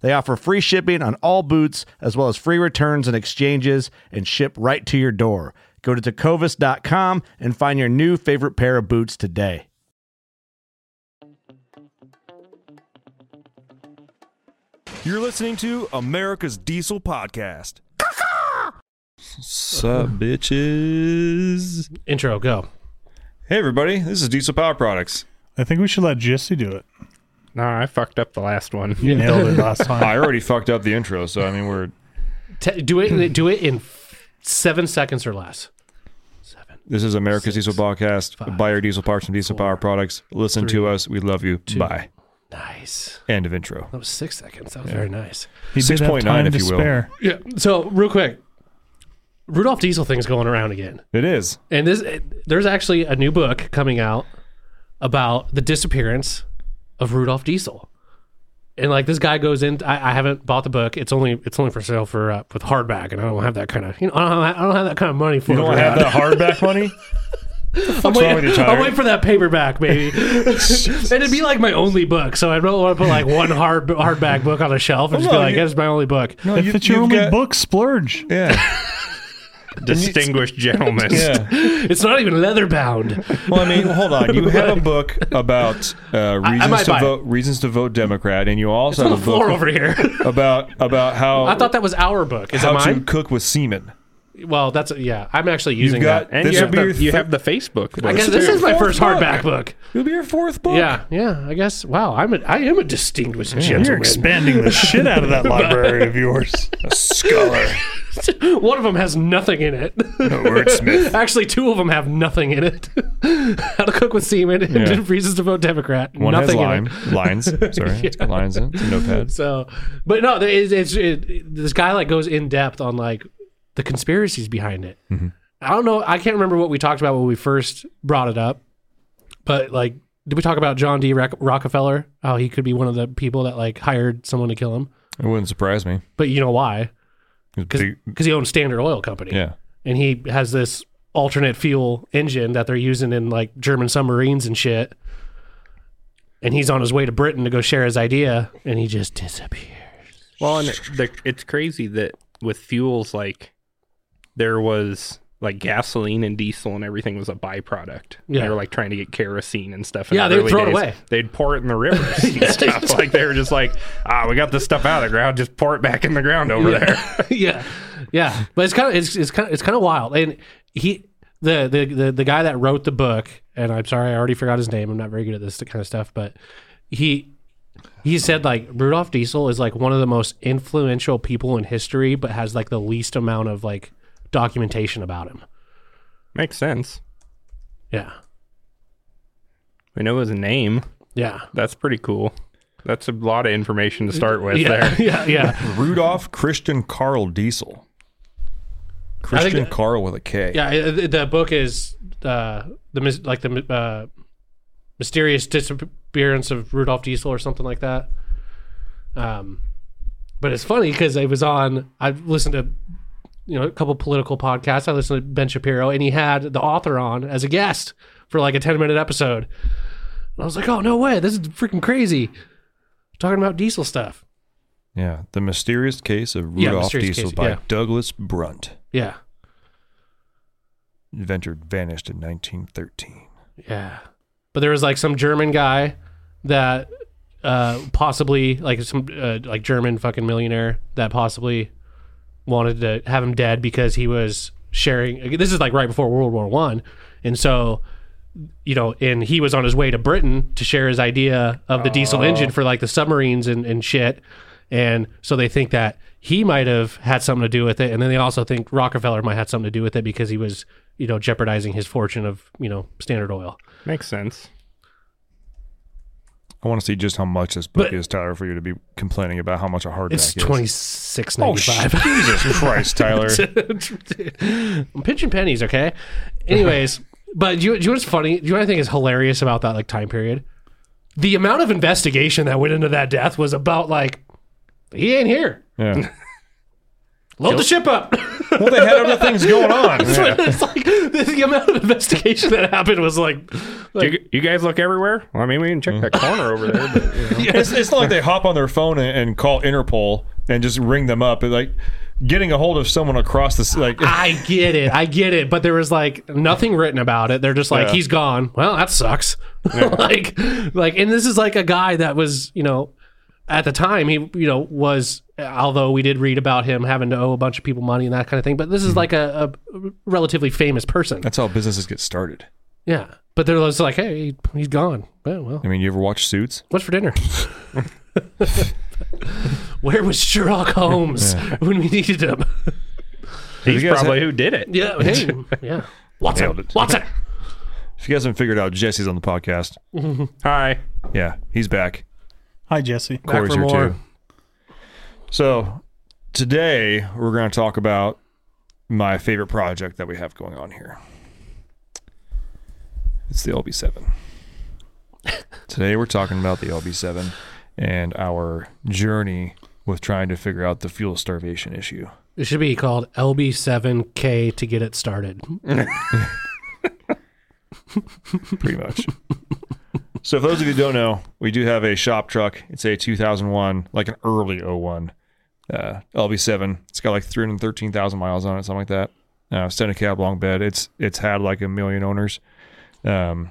They offer free shipping on all boots, as well as free returns and exchanges, and ship right to your door. Go to tecovas.com and find your new favorite pair of boots today. You're listening to America's Diesel Podcast. Sup, bitches? Intro, go. Hey, everybody. This is Diesel Power Products. I think we should let Jesse do it. No, I fucked up the last one. You nailed it last time. I already fucked up the intro, so I mean, we're. T- do it. Do it in seven seconds or less. Seven. This is America's Six, Diesel Podcast. five, Buy your diesel parts from Diesel four, Power Products. Listen three, to us. We love you. two. Bye. Nice. End of intro. That was six seconds. That was very nice. He did have 6.9 time if to you will. spare. Yeah. So real quick, Rudolph Diesel thing's going around again, It is. and this there's actually a new book coming out about the disappearance of Rudolph Diesel. And like this guy goes in, I, I haven't bought the book. It's only it's only for sale for uh, with hardback, and I don't have that kind of you know I don't have, I don't have that kind of money for You don't right have that hardback money? I'm wrong with you, waiting, I'm waiting for that paperback, baby. and it'd be like my only book, so I don't want to put like one hard hardback book on a shelf and just be no, like, you- "It's my only book." No, If it's your you've only got- book, splurge. Yeah. Distinguished gentlemen. Yeah. It's not even leather bound. Well, I mean, hold on. You have a book about uh, reasons might to buy it. vote reasons to vote Democrat, and you also on the have a book floor over here. about about how I thought that was our book. Is how that to mine? cook with semen. Well, that's yeah. I'm actually using got- that. And This you will have, be the, your you have the Facebook book. I guess this is my first book. hardback book. It'll be your fourth book. Yeah, yeah. I guess. Wow, I'm a I am a distinguished gentleman. You're gentleman. expanding the shit out of that library of yours. A scholar. One of them has nothing in it. wordsmith. Actually, two of them have nothing in it. How to cook with semen and Yeah. reasons to vote Democrat. One nothing has in lime, it. lines. Sorry, it's got lines in it. It's a notepad. So, but no, there is, it's it, this guy like goes in depth on like the conspiracies behind it. Mm-hmm. I don't know. I can't remember what we talked about when we first brought it up, but like, did we talk about John D. Rock- Rockefeller? How he could be one of the people that like hired someone to kill him. It wouldn't surprise me. But you know why? It Because he owns Standard Oil Company. yeah, and he has this alternate fuel engine that they're using in like German submarines and shit. And he's on his way to Britain to go share his idea, and he just disappears. Well, and it, the, it's crazy that with fuels, like, there was like gasoline and diesel and everything was a byproduct. Yeah. They were like trying to get kerosene and stuff. in Yeah, the they would throw it away. They'd pour it in the rivers and stuff. Like they were just like, ah, we got this stuff out of the ground, just pour it back in the ground over there. yeah, yeah, but it's kind of it's, it's kind of it's kind of wild. And he the, the the the guy that wrote the book, and I'm sorry, I already forgot his name. I'm not very good at this kind of stuff, but he he said like Rudolf Diesel is like one of the most influential people in history, but has like the least amount of like documentation about him. Makes sense. Yeah, We know his name. yeah. That's pretty cool. That's a lot of information to start with yeah, there. yeah, yeah, Rudolph Christian Carl Diesel. Christian that- Carl with a K. yeah. it- The book is uh, the mys- like the uh, mysterious disappearance of Rudolph Diesel or something like that. Um, but it's funny because it was on. I listened to you know a couple political podcasts. I listened to Ben Shapiro, and he had the author on as a guest for like a ten minute episode. And I was like, oh no way, this is freaking crazy. Talking about diesel stuff. Yeah, the mysterious case of Yeah, Rudolph Mysterious Diesel Case, by yeah. Douglas Brunt. Yeah, Inventor vanished in 1913. yeah. But there was like some German guy that uh possibly like some uh, like German fucking millionaire that possibly wanted to have him dead because he was sharing this is like right before World War One. And so you know, and he was on his way to Britain to share his idea of the diesel oh. engine for like the submarines and, and shit. And so they think that he might have had something to do with it. And then they also think Rockefeller might have something to do with it because he was, you know, jeopardizing his fortune of, you know, Standard Oil. Makes sense. I want to see just how much this book But- is, Tyler, for you to be complaining about how much a hardback It's is. twenty six Oh, ninety five. sh- Jesus Christ, Tyler. I'm pinching pennies, okay? Anyways, but do you, do you know what's funny? Do you know what I think is hilarious about that like time period? The amount of investigation that went into that death was about like he ain't here. Yeah. Load the ship up. Well, they had other things going on. That's what it's like the, the amount of investigation that happened was like, like you, you guys look everywhere. Well, I mean, we can check that corner over there. But, you know. It's, it's not like they hop on their phone and, and call Interpol and just ring them up. But like getting a hold of someone across the s- like. I get it, I get it, but there was like nothing written about it. They're just like Yeah. he's gone. Well, that sucks. like, like, and this is like a guy that was, you know, at the time he, you know, was. Although we did read about him having to owe a bunch of people money and that kind of thing, but this is mm-hmm. like a, a relatively famous person. That's how businesses get started. Yeah, but they're just like, hey, he, he's gone. Well, well, I mean, you ever watch Suits? what's for dinner? Where was Sherlock Holmes when we needed him? He's probably ha- who did it. yeah, hey, yeah. Watson, Nailed it. Watson. If you guys haven't figured out, Jesse's on the podcast. Mm-hmm. Hi. Yeah, he's back. Hi, Jesse. Corey's for here more. too. So today we're going to talk about my favorite project that we have going on here. It's the LB7. today we're talking about the LB7 and our journey with trying to figure out the fuel starvation issue. It should be called LB7K to get it started. pretty much. So, for those of you who don't know, we do have a shop truck. It's a 2001, like an early 01 uh, LB7. It's got like 313,000 miles on it, something like that. Uh, center cab, long bed. It's it's had like a million owners, um,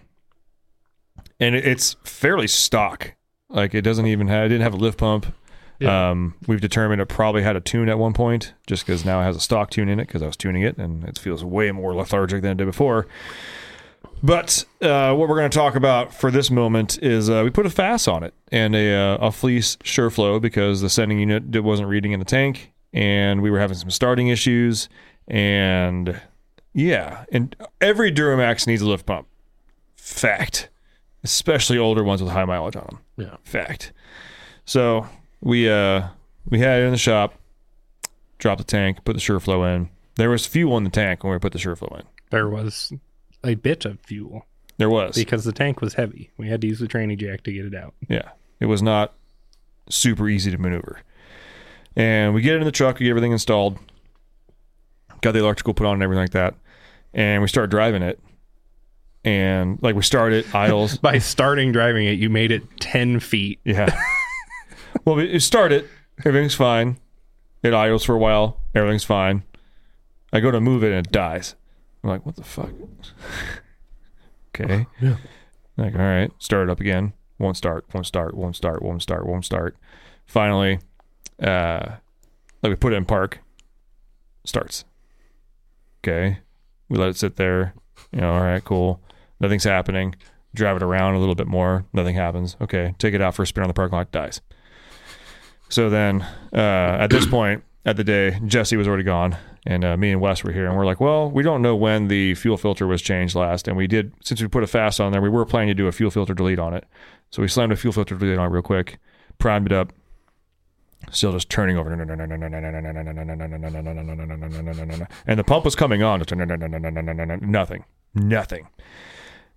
and it, it's fairly stock. Like it doesn't even have. It didn't have a lift pump. Yeah. Um, we've determined it probably had a tune at one point, just because now it has a stock tune in it. Because I was tuning it, and it feels way more lethargic than it did before. But uh, what we're going to talk about for this moment is uh, we put a FASS on it and a, uh, a fleece SureFlow because the sending unit wasn't reading in the tank, and we were having some starting issues. And yeah, and every Duramax needs a lift pump. Fact, especially older ones with high mileage on them. Yeah. Fact. So we uh we had it in the shop, dropped the tank, put the SureFlow in. There was fuel in the tank when we put the SureFlow in. There was a bit of fuel There was. because the tank was heavy. We had to use the tranny jack to get it out. Yeah. It was not super easy to maneuver. And we get it in the truck, we get everything installed, got the electrical put on and everything like that. And we start driving it. And like we start it, idles. By starting driving it, you made it 10 feet. yeah. well, we we start it, everything's fine. It idles for a while, everything's fine. I go to move it and it dies. I'm like, what the fuck? okay. Yeah. Like, all right, start it up again. Won't start, won't start, won't start, won't start, won't start. Finally, uh, like we put it in park, starts. Okay. We let it sit there. You know, all right, cool. Nothing's happening. Drive it around a little bit more. Nothing happens. Okay. Take it out for a spin on the parking lot, dies. So then, uh, at this point, at the day, Jesse was already gone, and uh, me and Wes were here, and we're like, well, we don't know when the fuel filter was changed last, and we did since we put a FASS on there, we were planning to do a fuel filter delete on it, so we slammed a fuel filter delete on it real quick, primed it up, still just turning over, and the pump was coming on, nothing, nothing,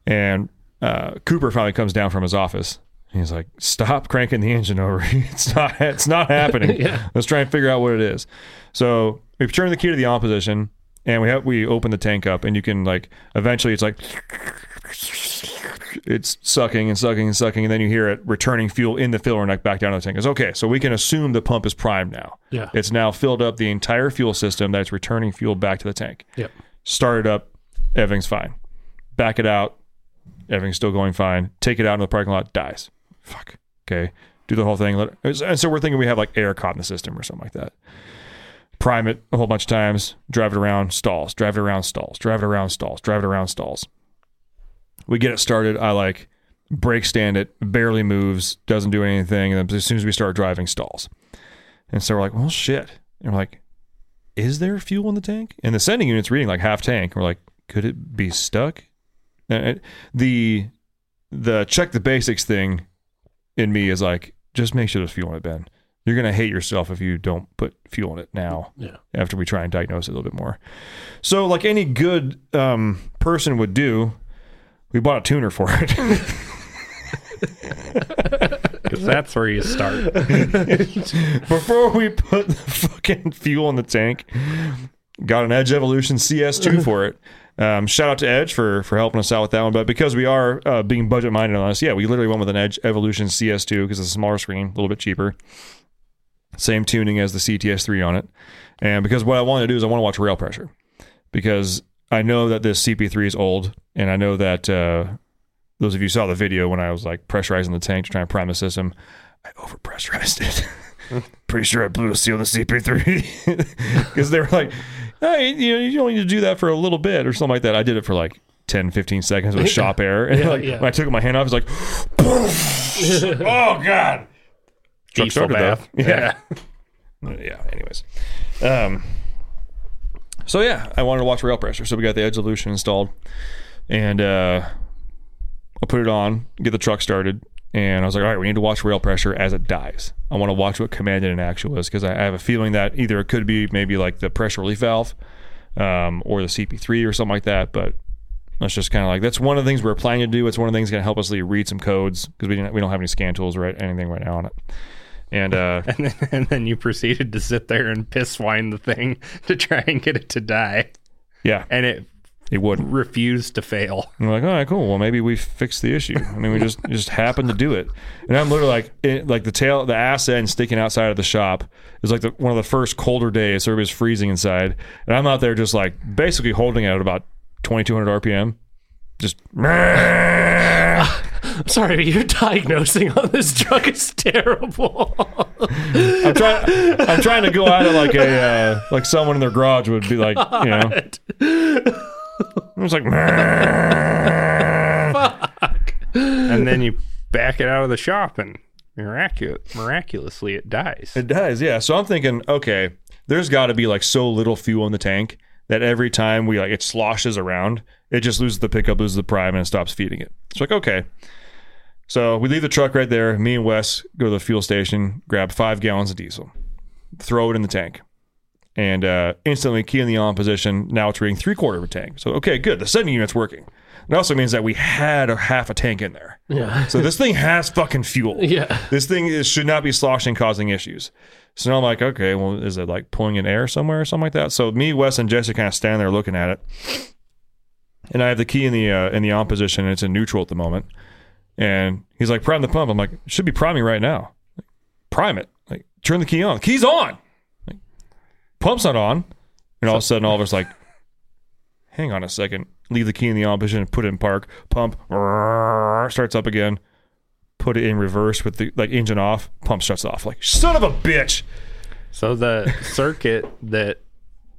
and uh, Cooper finally comes down from his office. He's like, "Stop cranking the engine over. it's not. It's not happening. Yeah. Let's try and figure out what it is." So we turn the key to the on position, and we have we open the tank up, and you can like eventually it's like it's sucking and sucking and sucking, and then you hear it returning fuel in the filler neck back down to the tank. It's okay, so we can assume the pump is primed now. Yeah. It's now filled up the entire fuel system that's returning fuel back to the tank. Yep. Start it up, everything's fine. Back it out, everything's still going fine. Take it out in the parking lot, dies. Fuck. Okay. Do the whole thing. And so we're thinking we have like air caught in the system or something like that. Prime it a whole bunch of times, drive it around, stalls, drive it around, stalls, drive it around, stalls, drive it around, stalls. We get it started. I like brake stand it, barely moves, doesn't do anything. And as soon as we start driving, stalls. And so we're like, well, shit. And we're like, is there fuel in the tank? And the sending unit's reading like half tank. We're like, could it be stuck? It- the the check the basics thing in me is like, just make sure there's fuel in it, Ben. You're gonna hate yourself if you don't put fuel in it now. Yeah. After we try and diagnose it a little bit more. So, like any good um, person would do, we bought a tuner for it. Because that's where you start. Before we put the fucking fuel in the tank, got an Edge Evolution CS2 for it. Um, shout out to Edge for for helping us out with that one. But because we are uh, being budget minded on this, yeah, we literally went with an Edge Evolution CS2 because it's a smaller screen, a little bit cheaper. Same tuning as the CTS3 on it. And because what I want to do is I want to watch rail pressure because I know that this CP3 is old, and I know that uh, those of you saw the video when I was like pressurizing the tank to try and prime the system, I overpressurized it. Pretty sure I blew a seal in the CP3 because they were like, hey, you know, you only need to do that for a little bit or something like that. I did it for like 10, 15 seconds with shop air. And Yeah, like, yeah. when I took my hand off, it's like, oh, God. Truck started, though. bath. Yeah. yeah. Anyways. Um, so yeah, I wanted to watch rail pressure. So we got the Edge Evolution installed and uh, I'll put it on, get the truck started. And I was like, all right, we need to watch rail pressure as it dies. I want to watch what commanded in actual is because I, I have a feeling that either it could be maybe like the pressure relief valve um, or the CP3 or something like that. But that's just kind of like that's one of the things we're planning to do. It's one of the things going to help us read some codes because we we don't have any scan tools or anything right now on it. And uh, and, then, and then you proceeded to sit there and piss wine the thing to try and get it to die. yeah, And it it wouldn't. refused to fail. And we're like, all right, cool. Well, maybe we fixed the issue. I mean, we just just happened to do it. And I'm literally like, it, like the tail, the ass end sticking outside of the shop is like the, one of the first colder days. So everybody's freezing inside, and I'm out there just like basically holding it at about 2,200 RPM. Just I'm sorry, but your diagnosing on this truck is terrible. I'm trying. I'm trying to go out it like a uh, like someone in their garage would be like, you know. It was like, And then you back it out of the shop and miracu- miraculously it dies. It does, yeah. So I'm thinking, okay, there's got to be like so little fuel in the tank that every time we like it sloshes around, it just loses the pickup, loses the prime, and it stops feeding it. It's like okay. So we leave the truck right there. Me and Wes go to the fuel station, grab five gallons of diesel, throw it in the tank, and uh, instantly key in the on position. Now it's reading three quarter of a tank. So okay, good. The sending unit's working. It also means that we had a half a tank in there. yeah. So this thing has fucking fuel. Yeah. This thing is, should not be sloshing, causing issues. So now I'm like, okay, well, is it like pulling in air somewhere or something like that? So me, Wes, and Jesse kind of stand there looking at it, and I have the key in the uh, in the on position, and it's in neutral at the moment. And he's like, prime the pump. I'm like, should be priming right now. Like, prime it. Like, turn the key on. Key's on. Like, pump's not on. And all of a sudden, all of us like, hang on a second. Leave the key in the on position, and put it in park. Pump starts up again put it in reverse with the like engine off, pump shuts off. Like son of a bitch. So the circuit that,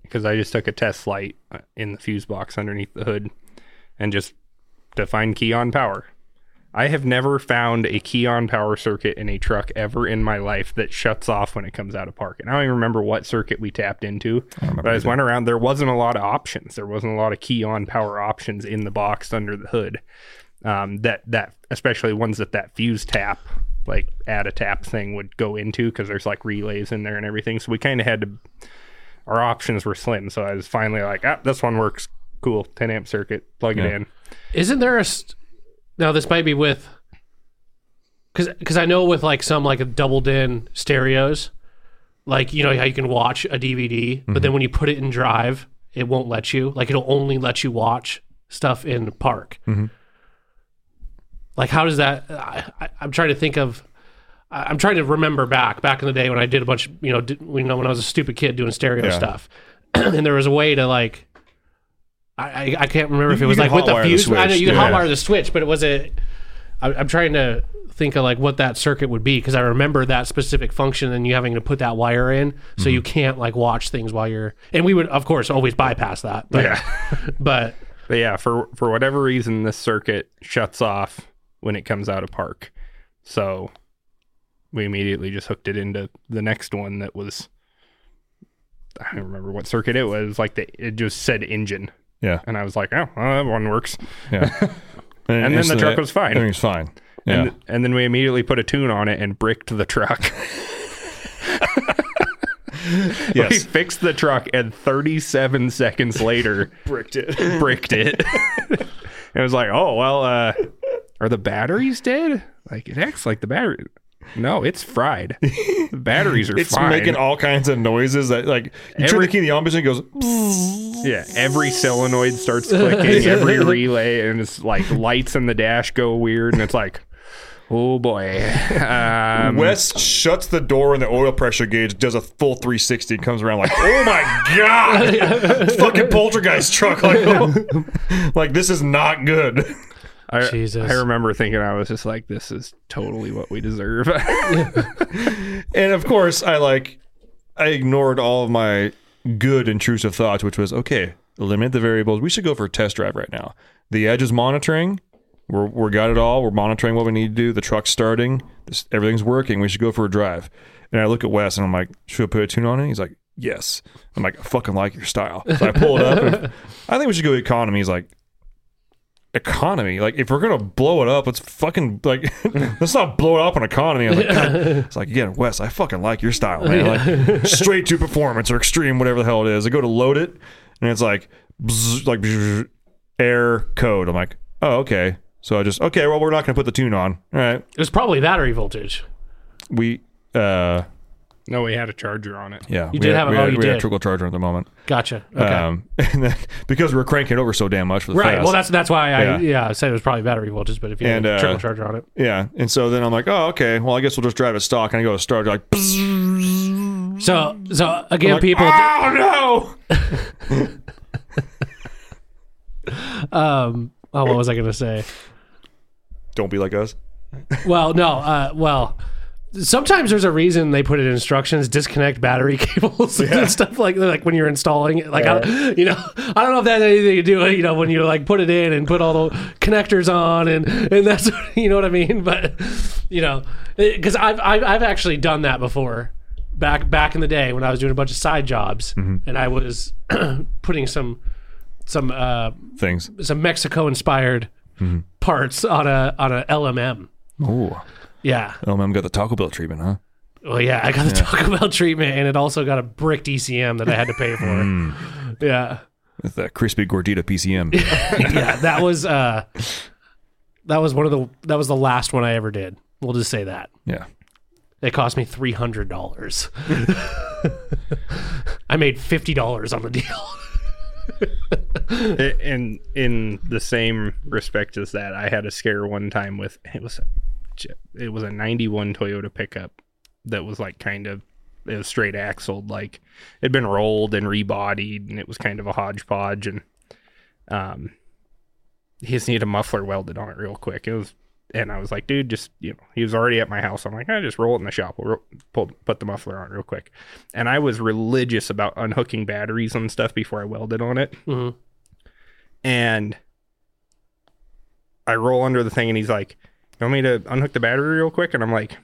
because I just took a test light uh, in the fuse box underneath the hood, and just to find key on power. I have never found a key on power circuit in a truck ever in my life that shuts off when it comes out of park. And I don't even remember what circuit we tapped into. But I just went around. There wasn't a lot of options. There wasn't a lot of key on power options in the box under the hood. Um, that that especially ones that that fuse tap like add a tap thing would go into because there's like relays in there and everything. So we kind of had to. Our options were slim. So I was finally like, ah, this one works. Cool, 10 amp circuit. Plug it in. Isn't there a st- now? This might be with because because I know with like some like double DIN stereos, Like you know how you can watch a DVD, but then mm-hmm. when you put it in Drive, it won't let you. Like it'll only let you watch stuff in Park. Mm-hmm. Like how does that? I, I'm trying to think of. I- I'm trying to remember back back in the day when I did a bunch. You know, did, you know when I was a stupid kid doing stereo Yeah. stuff, and there was a way to like. I, I, can't remember if it was like with the hotwire the fuse. I know you can yeah. hotwire the switch, but it was a. I, I'm trying to think of like what that circuit would be because I remember that specific function and you having to put that wire in, so Mm-hmm. you can't like watch things while you're. And we would of course always bypass that. But, Yeah. but But yeah, for for whatever reason, this circuit shuts off when it comes out of park. So we immediately just hooked it into the next one that was. I don't remember what circuit it was. Like the it just said engine, Yeah. and I was like, oh, well, that one works. Yeah. And then the truck was fine. Everything's fine. Yeah. And, and then we immediately put a tune on it and bricked the truck. We yes. fixed the truck, and 37 seconds later, Bricked it. bricked it. And it was like, oh well, uh, are the batteries dead? Like it acts like the battery. No, it's fried. The batteries are It's fine. making all kinds of noises that like you turn the key in the on and it goes yeah, every solenoid starts clicking, every relay, and it's like lights in the dash go weird, and it's like, oh boy. Um, Wes shuts the door and the oil pressure gauge does a full 360 and comes around like, oh my god, fucking poltergeist truck. Like, oh. like this is not good. I, Jesus. I remember thinking I was just like, this is totally what we deserve. And of course, I like, I ignored all of my good intrusive thoughts, which was okay, limit the variables. We should go for a test drive right now. The edge is monitoring. We're we're got it all. We're monitoring what we need to do. The truck's starting. This, everything's working. We should go for a drive. And I look at Wes and I'm like, should I put a tune on it? He's like, yes. I'm like, I fucking like your style. So I pull it up. And I think we should go economy. He's like, economy. Like if we're gonna blow it up, let's fucking like let's not blow it up on economy. Like, it's like again, Wes, I fucking like your style, man. Like straight to performance or extreme, whatever the hell it is. I go to load it, and it's like bzz, like bzz, air code. I'm like, oh okay. So I just okay. Well, we're not gonna put the tune on. All right. it was probably battery voltage. We uh no, we had a charger on it. yeah. You we did had, have a- we oh, had, you we had a did. trickle charger at the moment. Gotcha. Okay. Um, and then because we were cranking it over so damn much for the right. fest. Well, that's that's why I Yeah. yeah, I said it was probably battery voltage, but if you And, had a uh, trickle charger on it, Yeah, and so then I'm like, oh, okay. Well, I guess we'll just drive it stock. And I go to start, like, so so again, like, people. Oh no! Um. Oh, what was I gonna say? Don't be like us. Well, no. Uh. Well. Sometimes there's a reason they put it in instructions: disconnect battery cables and stuff like like when you're installing it. Like, I you know, I don't know if that has anything to do with you know when you like put it in and put all the connectors on and and that's you know what I mean. But you know, because I've, I've I've actually done that before back back in the day when I was doing a bunch of side jobs and I was putting some some uh, Things. some Mexico inspired parts on a on a LMM. Oh, Yeah. LMM got the Taco Bell treatment, huh? Well, yeah, I got the Taco Bell treatment, and it also got a brick DCM that I had to pay for. Yeah, With that crispy gordita PCM. yeah, that was uh, that was one of the that was the last one I ever did. We'll just say that yeah. it cost me three hundred dollars. I made fifty dollars on the deal. I- in in the same respect as that, I had a scare one time with it was a, it was a '91 Toyota pickup that was like kind of it was straight axled, like it'd been rolled and rebodied, and it was kind of a hodgepodge, and um, he just needed a muffler welded on it real quick. It was. And I was like, dude, just you know, he was already at my house. I'm like, I just roll it in the shop. We'll pull, put the muffler on real quick. And I was religious about unhooking batteries and stuff before I welded on it Mhm. and I roll under the thing, and he's like, "You want me to unhook the battery real quick?" And I'm like,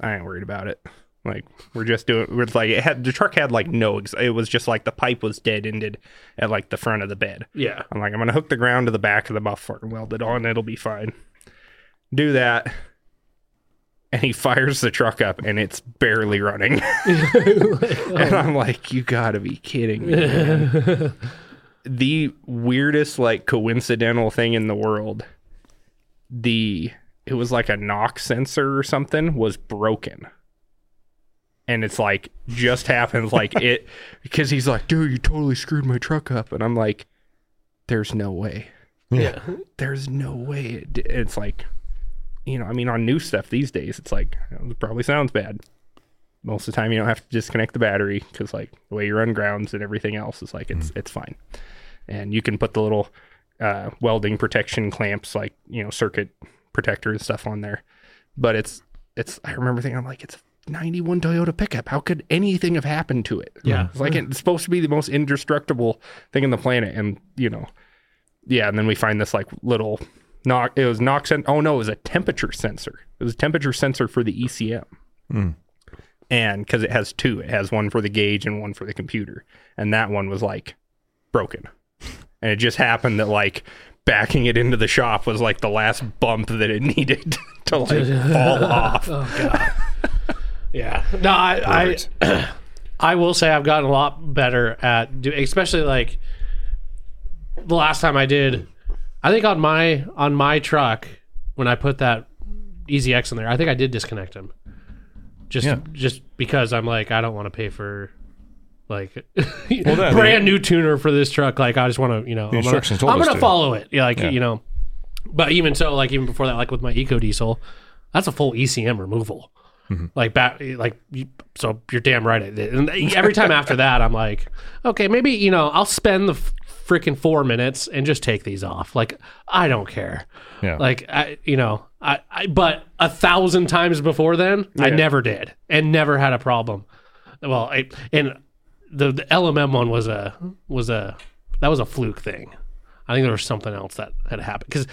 "I ain't worried about it. Like, we're just doing. We're like, it had the truck had like no. Ex- it was just like the pipe was dead ended at like the front of the bed. Yeah, I'm like, I'm gonna hook the ground to the back of the muffler and weld it on. It'll be fine. Do that." And he fires the truck up, and it's barely running. and I'm like, "You gotta be kidding me!" the weirdest like coincidental thing in the world the it was like a knock sensor or something was broken and it's like just happens like it because he's like, dude, you totally screwed my truck up, and I'm like, there's no way, Yeah. there's no way. It, it's like, you know, I mean, on new stuff these days, it's like it probably sounds bad. Most of the time, you don't have to disconnect the battery because like the way you run grounds and everything else is like it's mm. it's fine, and you can put the little uh, welding protection clamps, like you know, circuit protector and stuff on there. But it's it's. I remember thinking, I'm like, it's a '91 Toyota pickup. How could anything have happened to it? Yeah. it's like it's supposed to be the most indestructible thing on the planet, and you know, yeah. And then we find this like little knock. It was knock. Sen- oh no, it was a temperature sensor. It was a temperature sensor for the ECM. And because it has two, it has one for the gauge and one for the computer, and that one was like broken. And it just happened that like backing it into the shop was like the last bump that it needed to like fall oh, off. Oh god. yeah. No, I I I will say I've gotten a lot better at do especially like the last time I did I think on my on my truck when I put that Easy X in there, I think I did disconnect him. Just Yeah. just because I'm like I don't want to pay for like that- brand new tuner for this truck. Like I just want to, you know, I'm gonna, I'm gonna to. follow it. Yeah, like Yeah. you know. But even so, like even before that, like with my Eco Diesel, that's a full ECM removal. Mm-hmm. Like back, like you, so you're damn right. It, and every time after that, I'm like, okay, maybe you know, I'll spend the freaking four minutes and just take these off. Like I don't care. Yeah. Like I, you know, I, I but a thousand times before then, I never did and never had a problem. Well, I, and the, the LMM one was a was a that was a fluke thing. I think there was something else that had happened because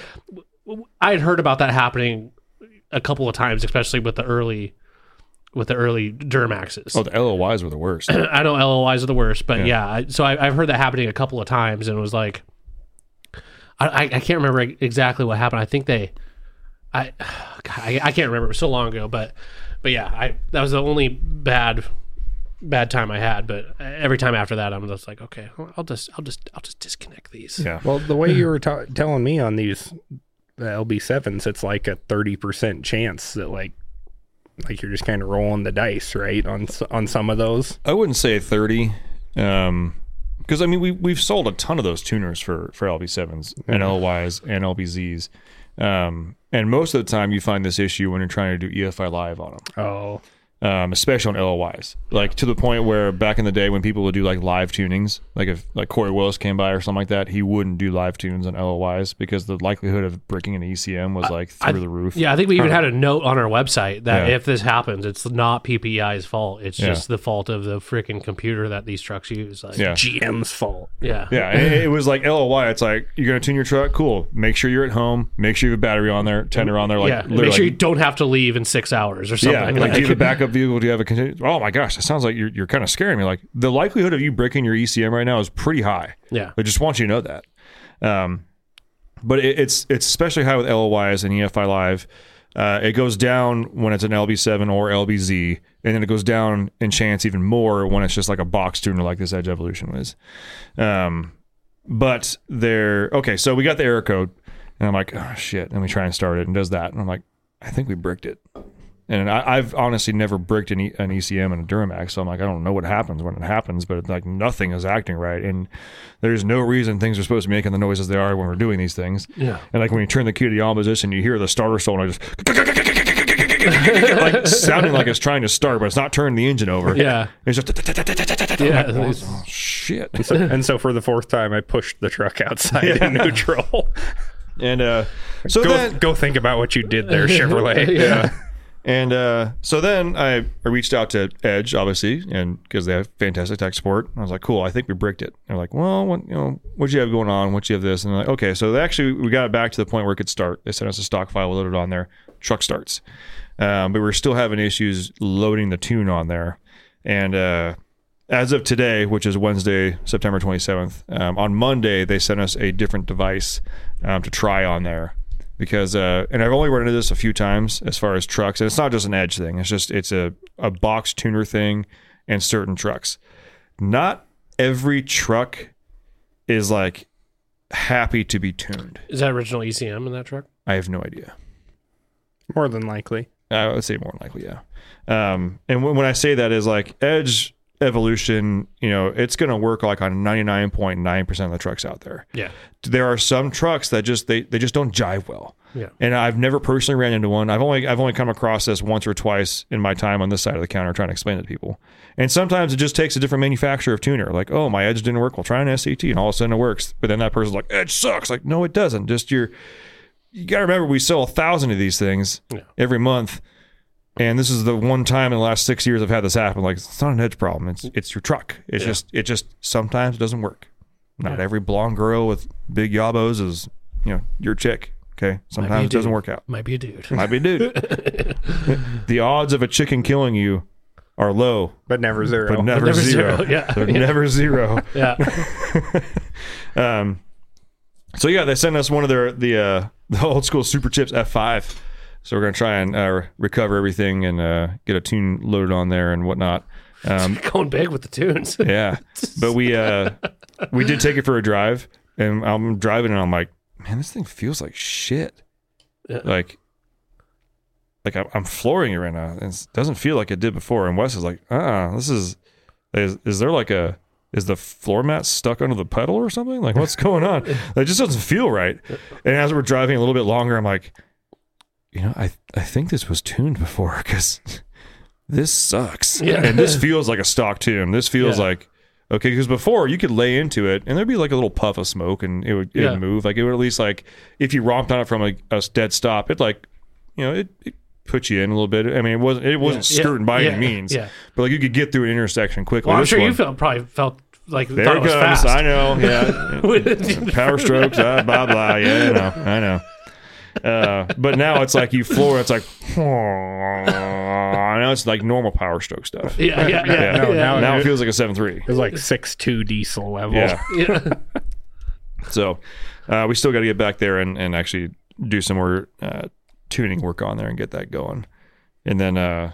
I had heard about that happening a couple of times, especially with the early with the early Duramaxes. oh, the LLYs were the worst. I know LLYs are the worst, but yeah. I, so I, I've heard that happening a couple of times, and it was like, I, I, I can't remember exactly what happened. I think they, I, God, I, I can't remember. It was so long ago, but, but yeah, I that was the only bad, bad time I had. But every time after that, I'm just like, okay, I'll just, I'll just, I'll just disconnect these. Yeah. Well, the way you were ta- telling me on these uh, LB7s, it's like a 30% chance that like like you're just kind of rolling the dice, right? On on some of those. I wouldn't say 30. Um, because I mean, we we've sold a ton of those tuners for for LB7s and LLYs and LBZs, um, and most of the time you find this issue when you're trying to do EFI live on them, Oh. Um, especially on LLYs. Like to the point where back in the day when people would do like live tunings, like if like Kory Willis came by or something like that, he wouldn't do live tunes on LLYs because the likelihood of breaking an ECM was like through the roof. Yeah, I think we even had a note on our website that Yeah. if this happens, it's not PPEI's fault. It's Yeah. just the fault of the freaking computer that these trucks use. Like, Yeah. GM's fault. yeah, Yeah, it, it was like LLY. It's like you're gonna tune your truck. Cool. Make sure you're at home. Make sure you have a battery on there, tender on there. Like yeah. Make sure you don't have to leave in six hours or something. Yeah, like, do you have a backup vehicle? Do you have a continu- Oh my gosh, that sounds like you're, you're kind of scaring me. Like the likelihood of you breaking your ECM right now is pretty high. yeah, I just want you to know that. Um, but it, it's it's especially high with LLYs and EFI Live. Uh, it goes down when it's an LB7 or LBZ, and then it goes down in chance even more when it's just like a box tuner like this Edge Evolution was. Um, but they're okay. So we got the error code, and I'm like, oh shit. And we try and start it, and does that, and I'm like, I think we bricked it. And I, I've honestly never bricked an, e, an ECM and a Duramax, so I'm like, I don't know what happens when it happens, but like nothing is acting right, and there's no reason things are supposed to be making the noises they are when we're doing these things. Yeah. And like when you turn the key to the on position, you hear the starter solenoid just like sounding like it's trying to start, but it's not turning the engine over. yeah, It's just yeah. Like, It's- oh, shit. So, and so for the fourth time, I pushed the truck outside in neutral. And uh, so go, then go think about what you did there, Chevrolet. yeah. And uh, so then I, reached out to Edge, obviously, and because they have fantastic tech support, I was like, "Cool, I think we bricked it." They're like, "Well, what you know, what you have going on? What you have this?" And like, "Okay." So they actually we got it back to the point where it could start. They sent us a stock file, loaded on there. Truck starts, um, but we we're still having issues loading the tune on there. And uh, as of today, which is Wednesday, September 27th, um, on Monday they sent us a different device um, to try on there because uh, and I've only run into this a few times as far as trucks, and it's not just an edge thing. It's just it's a a box tuner thing and certain trucks. Not every truck is like happy to be tuned. Is that original ECM in that truck? I have no idea. More than likely. I would say more than likely, yeah. Um, and when, when I say that is like edge evolution, you know, it's going to work like on 99.9% of the trucks out there. Yeah. There are some trucks that just they they just don't jive well. Yeah. And I've never personally ran into one. I've only I've only come across this once or twice in my time on this side of the counter trying to explain it to people. And sometimes it just takes a different manufacturer of tuner. Like, oh, my edge didn't work. Well, try an SCT, and all of a sudden it works. But then that person's like, edge sucks. Like, no, it doesn't. Just your you got to remember we sell a thousand of these things Yeah. every month. And this is the one time in the last six years I've had this happen. Like it's not an edge problem. It's it's your truck. It's just it just sometimes it doesn't work. Not every blonde girl with big yabos is you know your chick. Okay, sometimes it doesn't work out. Might be a dude. Might be a dude. the odds of a chicken killing you are low, but never zero. but never, never zero. zero, yeah. They're never zero. Yeah. Um, so yeah, they sent us one of their the uh, the old school Superchips F5. So we're gonna try and uh, recover everything and uh, get a tune loaded on there and whatnot. Um, Going big with the tunes. yeah, but we uh, we did take it for a drive, and I'm driving and I'm like, man, this thing feels like shit. Yeah. Like, like I'm, flooring it right now. and It doesn't feel like it did before. And Wes is like, uh, this is, is, is there like a, is the floor mat stuck under the pedal or something? Like, what's going on? It just doesn't feel right. And as we're driving a little bit longer, I'm like, you know, I, I think this was tuned before because this sucks. Yeah. And this feels like a stock tune. This feels Yeah. like, okay, because before you could lay into it and there'd be like a little puff of smoke and it would, Yeah. move. Like it would at least like, if you romped on it from a, a dead stop, it like, you know, it, it put you in a little bit. I mean, it wasn't, it wasn't Yeah. skirting by Yeah. any means, Yeah. but like you could get through an intersection quickly. Well, I'm This sure you felt probably felt like there thought it it was comes. fast. I know. Yeah. Power strokes. Uh, blah blah. Yeah, I know. I know. Uh, but now it's like you floor. It's like now it's like normal power stroke stuff. Yeah, yeah, yeah. Yeah. No, yeah. now Now it feels like a seven three. It's like six two diesel level. Yeah. Yeah. So uh, we still got to get back there and, and actually do some more uh, tuning work on there and get that going. And then uh,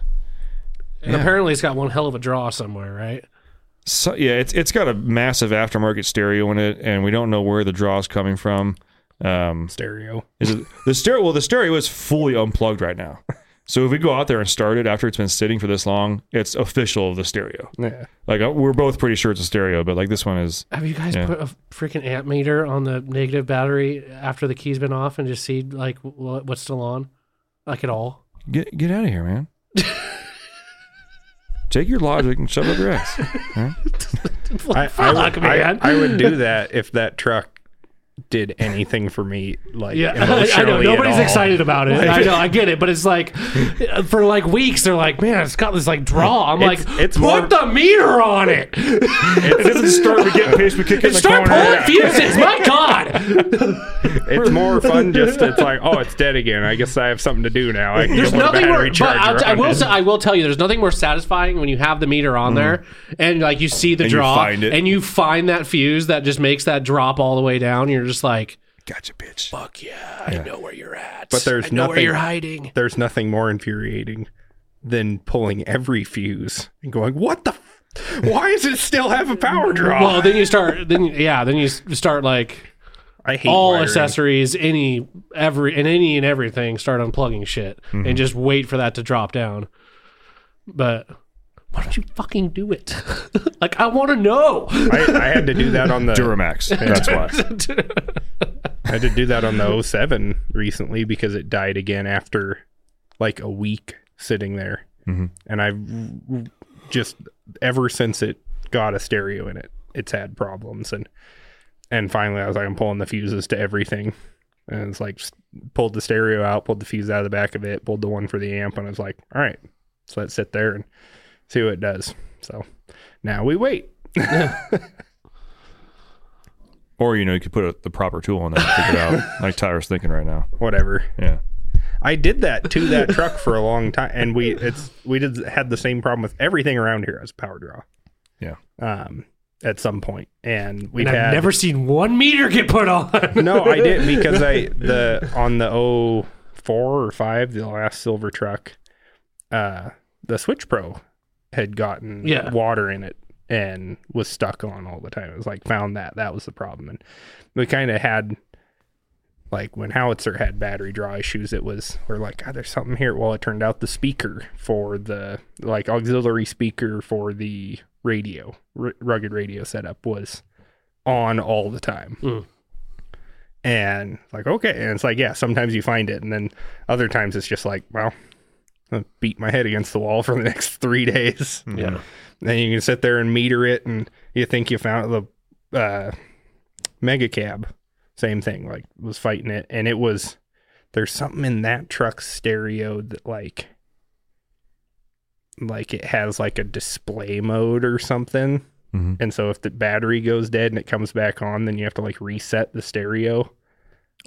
And apparently it's got one hell of a draw somewhere, right? So yeah, it's it's got a massive aftermarket stereo in it, and we don't know where the draw is coming from. Um, Stereo. is it the stereo? Well, the stereo is fully unplugged right now. So if we go out there and start it after it's been sitting for this long, it's official the stereo. Yeah. Like uh, we're both pretty sure it's a stereo, but like this one is. Have you guys Yeah. put a freaking amp meter on the negative battery after the key's been off and just see like what, what's still on? Like at all? Get get out of here, man. Take your logic and shove it up your ass. I, I, would. I, I would do that if that truck did anything for me. Like Yeah, I know. Nobody's excited about it. I know. I get it, but it's like for like weeks they're like, man, it's got this like draw. I'm It's- like, it's put more- the meter on it. it doesn't start to get pissed. We kick in And the start corner. pulling fuses. My God. It's more fun just it's like, oh, it's dead again. I guess I have something to do now. I can There's go put a nothing more. But I will. Say, I will tell you, there's nothing more satisfying when you have the meter on mm-hmm. there and like you see the And you draw it. and you find that fuse that just makes that drop all the way down. You're just like, Gotcha, bitch. fuck yeah, I know where you're at. But there's I know where nothing- you're hiding. There's nothing more infuriating than pulling every fuse and going, what the? F- why does it still have a power draw? Well, then you start. Then yeah, then you s- start like I hate all wiring. accessories, any every and any and everything. Start unplugging shit mm-hmm. and just wait for that to drop down. But why don't you fucking do it? like I want to know. I, I had to do that on the Duramax. That's why. I had to do that on the 07 recently because it died again after like a week sitting there. Mhm. And I've just ever since it got a stereo in it, it's had problems. And and finally, I was like, I'm pulling the fuses to everything. And it's like pulled the stereo out, pulled the fuse out of the back of it, pulled the one for the amp, and I was like, all right, let's let it sit there and see what it does. So now we wait. Or you know, you could put a, the proper tool on there and figure it out, like Tyler's thinking right now. Whatever. Yeah. I did that to that truck for a long time, and we it's we did had the same problem with everything around here as power draw. Yeah. Um, at some point, and we've And I've had never seen one meter get put on. no, I didn't because I the on the oh four or five, the last silver truck, uh, the Switch Pro had gotten Yeah. water in it and was stuck on all the time. It was like found that that was the problem, and we kind of had like when Howitzer had battery draw issues, it was we're like, God, there's something here. Well, it turned out the speaker for the like auxiliary speaker for the radio, r- rugged radio setup was on all the time. Mm. And like, okay, and it's like, yeah, sometimes you find it, and then other times it's just like, well, beat my head against the wall for the next three days. Yeah. Then you can sit there and meter it, and you think you found the uh, mega cab. Same thing, like was fighting it, and it was there's something in that truck's stereo that like like it has like a display mode or something. Mhm. And so if the battery goes dead and it comes back on, then you have to like reset the stereo.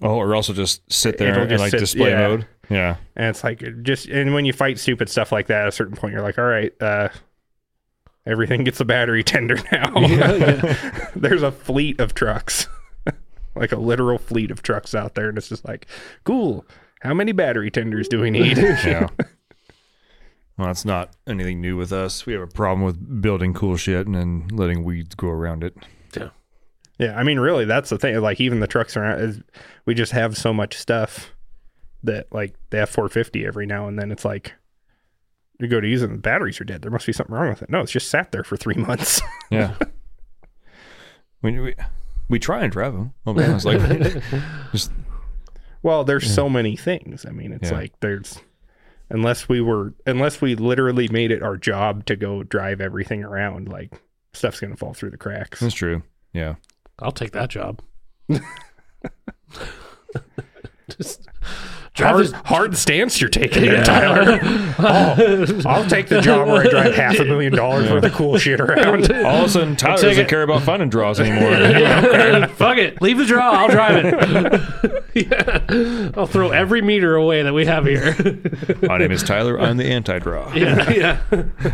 Oh, or also just sit there It'll and just like sit- display yeah. mode. Yeah. And it's like just and when you fight stupid stuff like that, at a certain point you're like, all right, uh everything gets a battery tender now. There's a fleet of trucks. like a literal fleet of trucks out there, and it's just like, cool. How many battery tenders do we need? Yeah. well, that's not anything new with us. We have a problem with building cool shit and then letting weeds grow around it. Yeah, I mean, really, that's the thing. Like, even the trucks around, we just have so much stuff that, like, the F four fifty every now and then, it's like you go to use it, and the batteries are dead. There must be something wrong with it. No, it's just sat there for three months. Yeah. we, we we try and drive them. I'll be honest. Like, just well, there's so many things. I mean, it's Yeah. like there's unless we were unless we literally made it our job to go drive everything around, like stuff's gonna fall through the cracks. that's true. Yeah. I'll take that job. Just Hard, hard stance you're taking there, Tyler. oh, I'll take the job where I drive half a million dollars worth of cool shit around. All of a sudden, Tyler doesn't it. care about finding draws anymore. Fuck it. Leave the draw. I'll drive it. yeah. I'll throw every meter away that we have here. My name is Tyler. I'm the anti-draw. yeah. Yeah.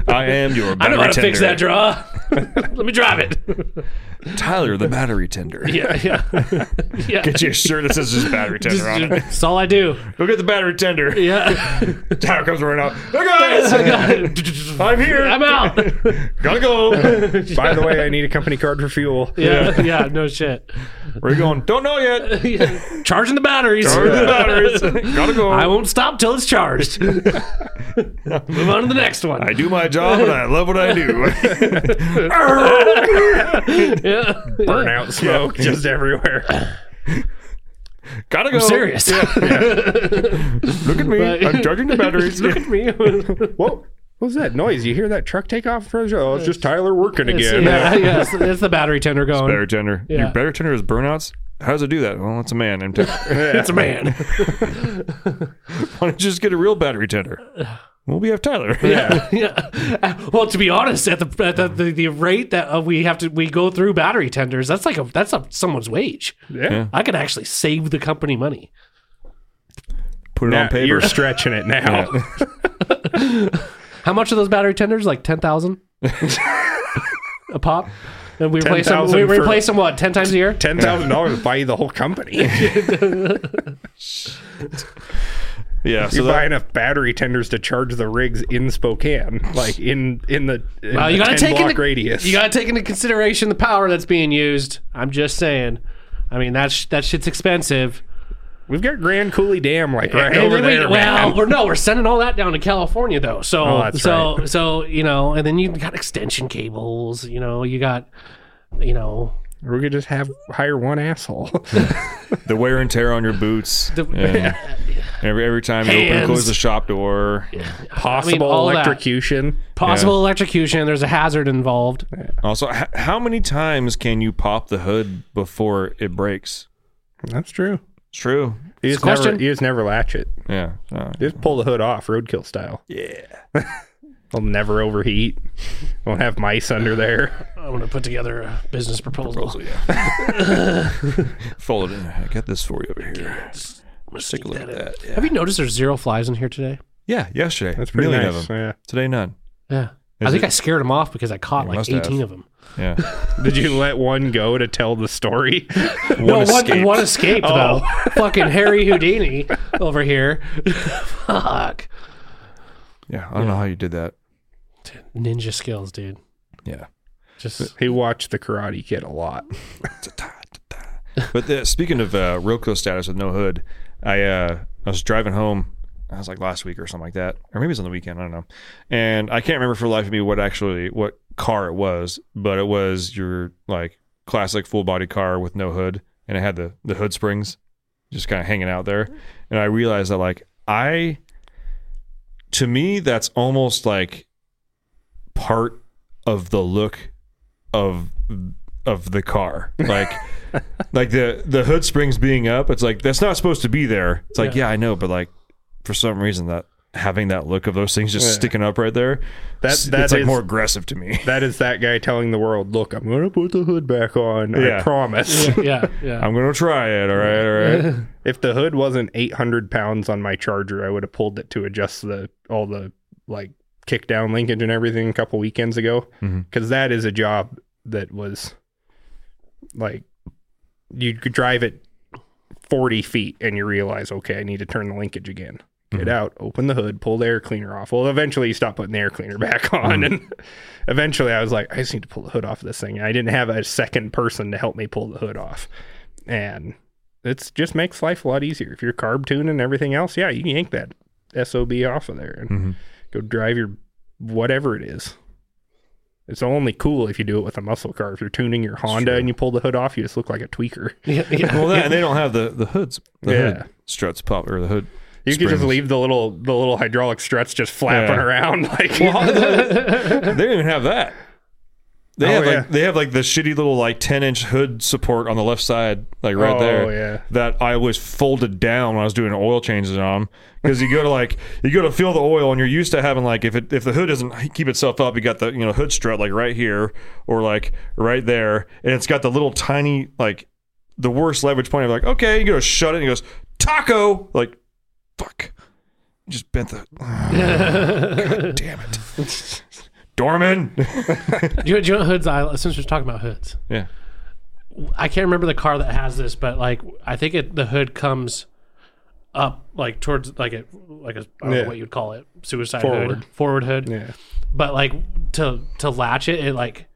I am your I battery know how to tender. fix that draw. Let me drive it. Tyler, the battery tender. Yeah. Yeah. yeah. Get you a shirt that says just battery tender on it. That's all I do. Go get the battery tender. Yeah. Tyler comes right out. Hey guys, I'm here. I'm out. Gotta go. By the way, I need a company card for fuel. Yeah. Yeah. No shit. Where you going? Don't know yet. Charging the batteries. Charge the batteries. Gotta go. I won't stop till it's charged. Move on to the next one. I do my job and I love what I do. yeah. Burnout smoke just everywhere. Gotta go. I'm serious. Look at me. But- I'm charging the batteries. Look at me. Whoa. What was that noise? You hear that truck take off in front of the Oh, it's just Tyler working again. yeah, yeah, it's, it's the battery tender going. Battery tender. Yeah. Your battery tender is burnouts. How does it do that? Well, it's a man. named Tyler. It's a man. Why don't you just get a real battery tender? Well, we have Tyler. yeah, yeah. Well, to be honest, at the at the, the, the rate that uh, we have to we go through battery tenders, that's like a that's a someone's wage. Yeah. I could actually save the company money. Put it Now, on paper. you're stretching it now. How much are those battery tenders? Like ten thousand a pop. And we replace them. 10,000 We for- replace them what ten times a year? Ten thousand dollars to buy you the whole company. Yeah. So You're that, buying enough battery tenders to charge the rigs in Spokane, like in in the, in Well, you gotta 10 take block into radius. You gotta take into consideration the power that's being used. I'm just saying. I mean that's sh- that shit's expensive. We've got Grand Coulee Dam like right And over we- there. well, man. we're no, we're sending all that down to California though. So Oh, that's so so you know, and then you got extension cables. You know, you got you know we could just have hire one asshole. the wear and tear on your boots. the, Yeah. Every every time you open and Hands. close the shop door. Possible all that. electrocution. possible electrocution. There's a hazard involved. Also, h- how many times can you pop the hood before it breaks? That's true. It's true. You just Question? never you just never latch it. Yeah. Uh, You just pull the hood off, roadkill style. Yeah. It'll never overheat. Won't have mice under there. I'm gonna put together a business proposal. so yeah. Fold it in. I got this for you over here. Let's Take a look at that. Yeah. Have you noticed there's zero flies in here today? Yeah. Yesterday. That's pretty Million nice. of them. Yeah. Today, none. Yeah. I think it- I scared them off because I caught You like must 18 have. of them. Yeah. Did you let one go to tell the story? no, one, escaped. one escaped though. Fucking Harry Houdini over here. Fuck. Yeah. I don't know how you did that. Ninja skills, dude. Yeah. Just he watched the Karate Kid a lot. But the, speaking of uh, Roco status with no hood, I uh, I was driving home. I was like last week or something like that, or maybe it was on the weekend. I don't know. And I can't remember for the life of me what actually what car it was, but it was your like classic full body car with no hood, and it had the the hood springs just kind of hanging out there. And I realized that like I, to me, that's almost like part of the look of of the car like like the the hood springs being up it's like that's not supposed to be there it's like yeah, i know but like for some reason that having that look of those things just Yeah. sticking up right there That- that's like more aggressive to me That is that guy telling the world, "Look, I'm going to put the hood back on. Yeah. I promise." yeah, yeah. yeah. i'm gonna try it all right all right if the hood wasn't 800 pounds on my Charger, I would have pulled it to adjust the all the like kick down linkage and everything a couple weekends ago. Mm-hmm. Because is a job that was like you could drive it 40 feet and you realize, okay, I need to turn the linkage again. Get out, open the hood, pull the air cleaner off. Well, eventually you stop putting the air cleaner back on. And eventually I was like, I just need to pull the hood off of this thing. I didn't have a second person to help me pull the hood off. And it just makes life a lot easier. If you're carb tuning and everything else, yeah, you can yank that SOB off of there and Mhm. go drive your whatever it is. It's only cool if you do it with a muscle car. If you're tuning your Honda and you pull the hood off, you just look like a tweaker. yeah, yeah. well that, and they don't have the the hoods the Yeah. hood struts pop or the hood You could just leave the little the little hydraulic struts just flapping Yeah. around like they don't even have that they Oh, have like yeah. they have like the shitty little like 10 inch hood support on the left side like right Oh, there yeah. that i always folded down when i was doing oil changes on. Them because you go to like you go to fill the oil and you're used to having like if it if the hood doesn't keep itself up you got the you know hood strut like right here or like right there. And it's got the little tiny like the worst leverage point of like okay you go to shut it and it goes taco! Like fuck. Just bent the God damn it Dorman Do you, do you know hoods? I since we're talking about hoods, yeah I can't remember the car that has this, but like I think it the hood comes up like towards like a like a I don't Yeah. know what you'd call it suicide Forward. hood forward hood, Yeah. but like to to latch it, it like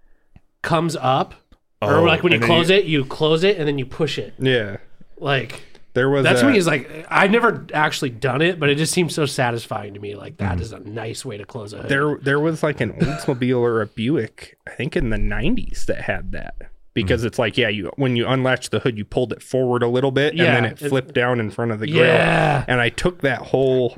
comes up. Oh, or like when you and then close you- it, you close it and then you push it. Yeah. Like There was that to a- me is like I've never actually done it, but it just seems so satisfying to me. Like that mm-hmm. is a nice way to close a hood. there there was like an Oldsmobile or a Buick, I think in the 90s that had that. Because mm-hmm. it's like, yeah, you when you unlatch the hood, you pulled it forward a little bit Yeah, and then it it- flipped down in front of the grill. Yeah. And I took that whole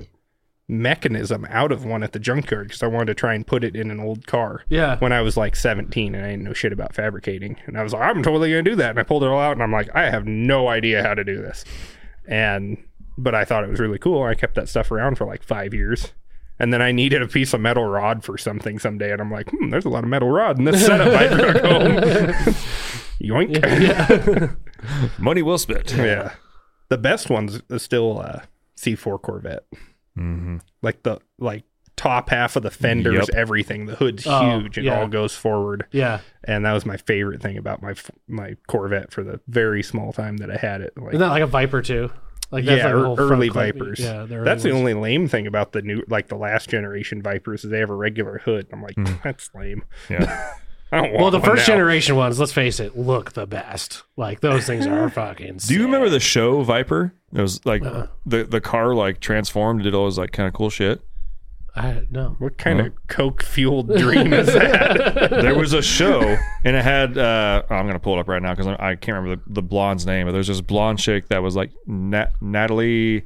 mechanism out of one at the junkyard because I wanted to try and put it in an old car. Yeah. When I was like 17 and I didn't know shit about fabricating. And I was like, I'm totally going to do that. And I pulled it all out and I'm like, I have no idea how to do this. And, but I thought it was really cool. I kept that stuff around for like five years. And then I needed a piece of metal rod for something someday. And I'm like, hmm, there's a lot of metal rod in this setup I took home. Yoink. money well spent Yeah. The best ones is still uh, C4 Corvette. Mm-hmm. Like the like top half of the fenders, Yep. everything. The hood's Oh, huge. It yeah. all goes forward. yeah. And that was my favorite thing about my my Corvette for the very small time that I had it. Like, Isn't that like a Viper too? Like that's yeah, like a whole front early. Vipers. Yeah, early that's the only lame thing about the new, like the last generation Vipers, is they have a regular hood. I'm like, that's lame. yeah I don't want Well, the one first now. generation ones, let's face it, look the best. Like those things are fucking. Do you remember the show Viper? It was like Uh-uh. the the car like transformed and did all this like kind of cool shit. I no. What kind of coke fueled dream is that? There was a show and it had uh I'm gonna pull it up right now because I, I can't remember the, the blonde's name, but there's this blonde chick that was like Nat- Natalie.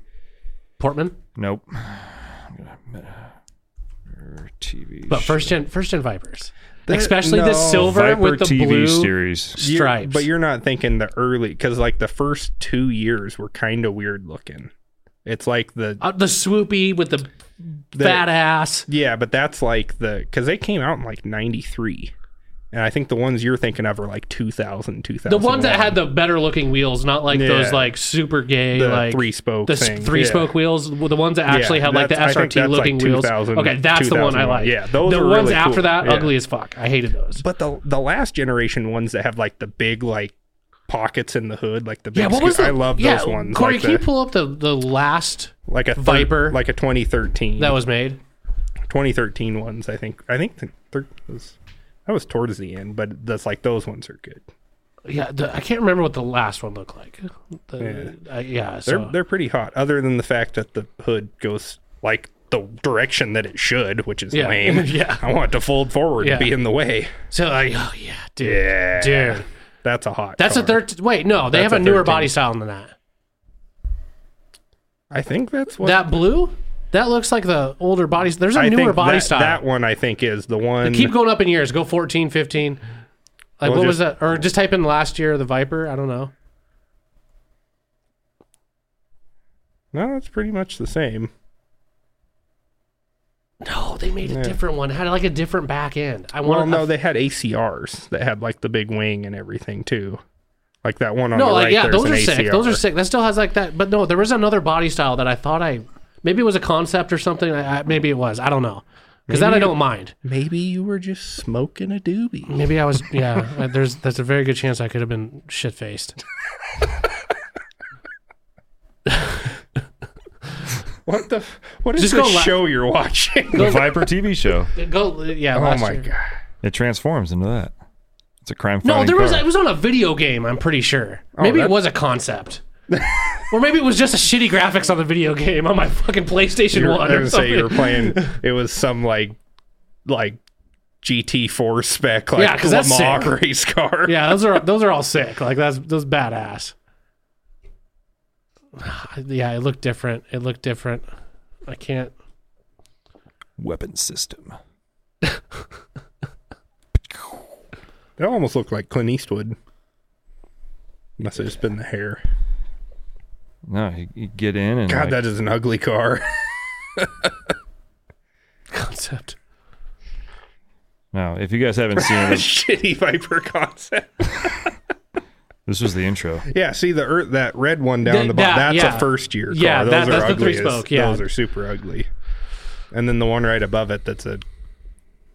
Portman, Nope. I'm gonna- her TV. but first gen, first gen Vipers, especially the silver Viper with the TV blue series. You're- stripes. but you're not thinking the early because like the first two years were kind of weird looking. It's like the uh, the swoopy with the, The- fat ass. yeah, but that's like the because they came out in like '93, and I think the ones you're thinking of are like 2000, 2000. The ones that had the better looking wheels, not like Yeah. those like super gay The like three-spoke the s- thing, three yeah. spoke wheels. The ones that actually Yeah, had like the that's- I think SRT that's, like, looking wheels. Okay, that's the one I like. Yeah, those the ones really after cool. that ugly as fuck. I hated those. But the the last generation ones that have like the big like pockets in the hood, like the big yeah, what was the, I love yeah, those ones. Corey, like can you pull up the the last like a thir- Viper? like a 2013 that was made? 2013 ones. I think I think the thir- was that was towards the end, but that's like those ones are good. yeah, the, I can't remember what the last one looked like. The, yeah, uh, yeah They're they're pretty hot. Other than the fact that the hood goes like the direction that it should, which is Yeah. lame. Yeah. I want it to fold forward Yeah. and be in the way. so like, oh yeah, dude, Yeah, dude. That's a hot. That's car. a third. Wait, no, they That's have a a newer 13. body style than that. I think that's what. That blue, that looks like the older bodies. There's a I newer think body that, style. That one I think is the one. Keep going up in years. Go 14, 15. Like Well, what was just- that? Or just type in last year the Viper. I don't know. No, it's pretty much the same. No, they made a different one. It had like a different back end. I want. Well, want no, they had ACRs that had like the big wing and everything too. Like that one on no, the like right. yeah, there's those an are sick. Those are sick. That still has like that. But no, there was another body style that I thought I maybe it was a concept or something. I, I, maybe it was. I don't know. Because that I don't mind. Maybe you were just smoking a doobie. Maybe I was. Yeah, uh, there's there's a very good chance I could have been shit faced. What the? f- What is Just this go la- show you're watching? The Viper TV show. Go yeah. oh last my year. god! It transforms into that. It's a crime. No, fighting there was car. it was on a video game. I'm pretty sure. Maybe it was a concept, or maybe it was just a shitty graphics on the video game on my fucking PlayStation You were, One I or was gonna say you were playing. It was some like like GT4 spec like Yeah, 'cause that's Le Mans sick. race car. yeah, those are those are all sick. Like that's those badass. Yeah, it looked different. It looked different. I can't. weapon system. They almost look like Clint Eastwood. Must have just been the hair. No, you, you get in and God, like, that is an ugly car. Concept. Now, If you guys haven't seen it, Shitty Viper concept. this was the intro. Yeah, see the earth, that red one down Th- the bottom. that- That's yeah. a first year car. Yeah, those that- are that's the ugly. as- three-spoke, yeah. those are super ugly. And then the one right above it, that's a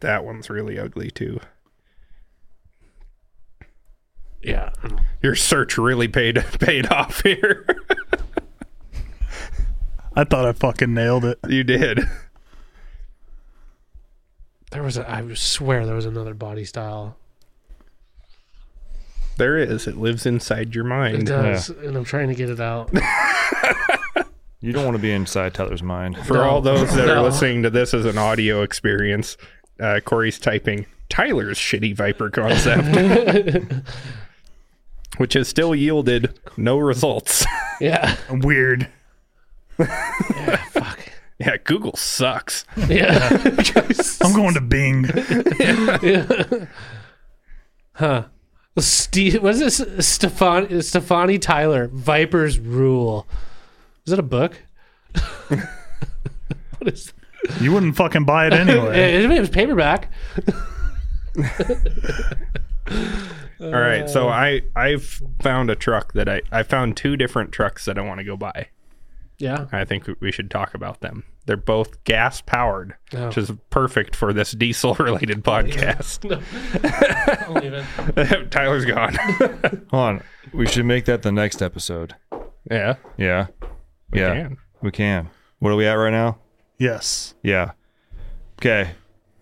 that one's really ugly too. Yeah. Your search really paid paid off here. I thought I fucking nailed it. you did. There was a. I swear there was another body style. There is. It lives inside your It mind. does, and I'm trying to get it out. You don't want to be inside Tyler's mind. For No. all those that are No. listening to this as an audio experience, uh, Corey's typing Tyler's shitty Viper concept, which has still yielded no results. yeah. Weird. Fuck. yeah, Google sucks. Yeah. I'm going to Bing. Yeah. huh. Steve, what is this? Stefan, Stefani Tyler, Vipers Rule. Is that a book? what is You wouldn't fucking buy it anyway. it? It was paperback. All right, so I I've found a truck that I I found two different trucks that I want to go buy. Yeah. I think we should talk about them. They're both gas powered, Oh. which is perfect for this diesel related podcast. I'll. Tyler's gone. Hold on. We should make that the next episode. yeah, Yeah. yeah. can. We can. What are we at right now? Yes. Yeah. Okay.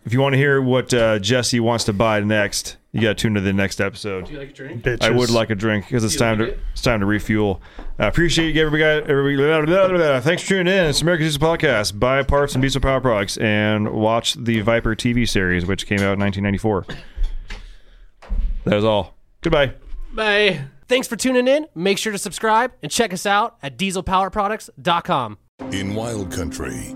If you want to hear what uh, Jesse wants to buy next, you got to tune to the next episode. Do you like a drink? Bitches. I would like a drink because it's time like to it? it's time to refuel. I appreciate you everybody. everybody blah, blah, blah, blah. Thanks for tuning in. It's America's Diesel Podcast. Buy parts and diesel power products and watch the Viper TV series, which came out in 1994. That is all. Goodbye. Bye. Thanks for tuning in. Make sure to subscribe and check us out at dieselpowerproducts.com. In Wild Country,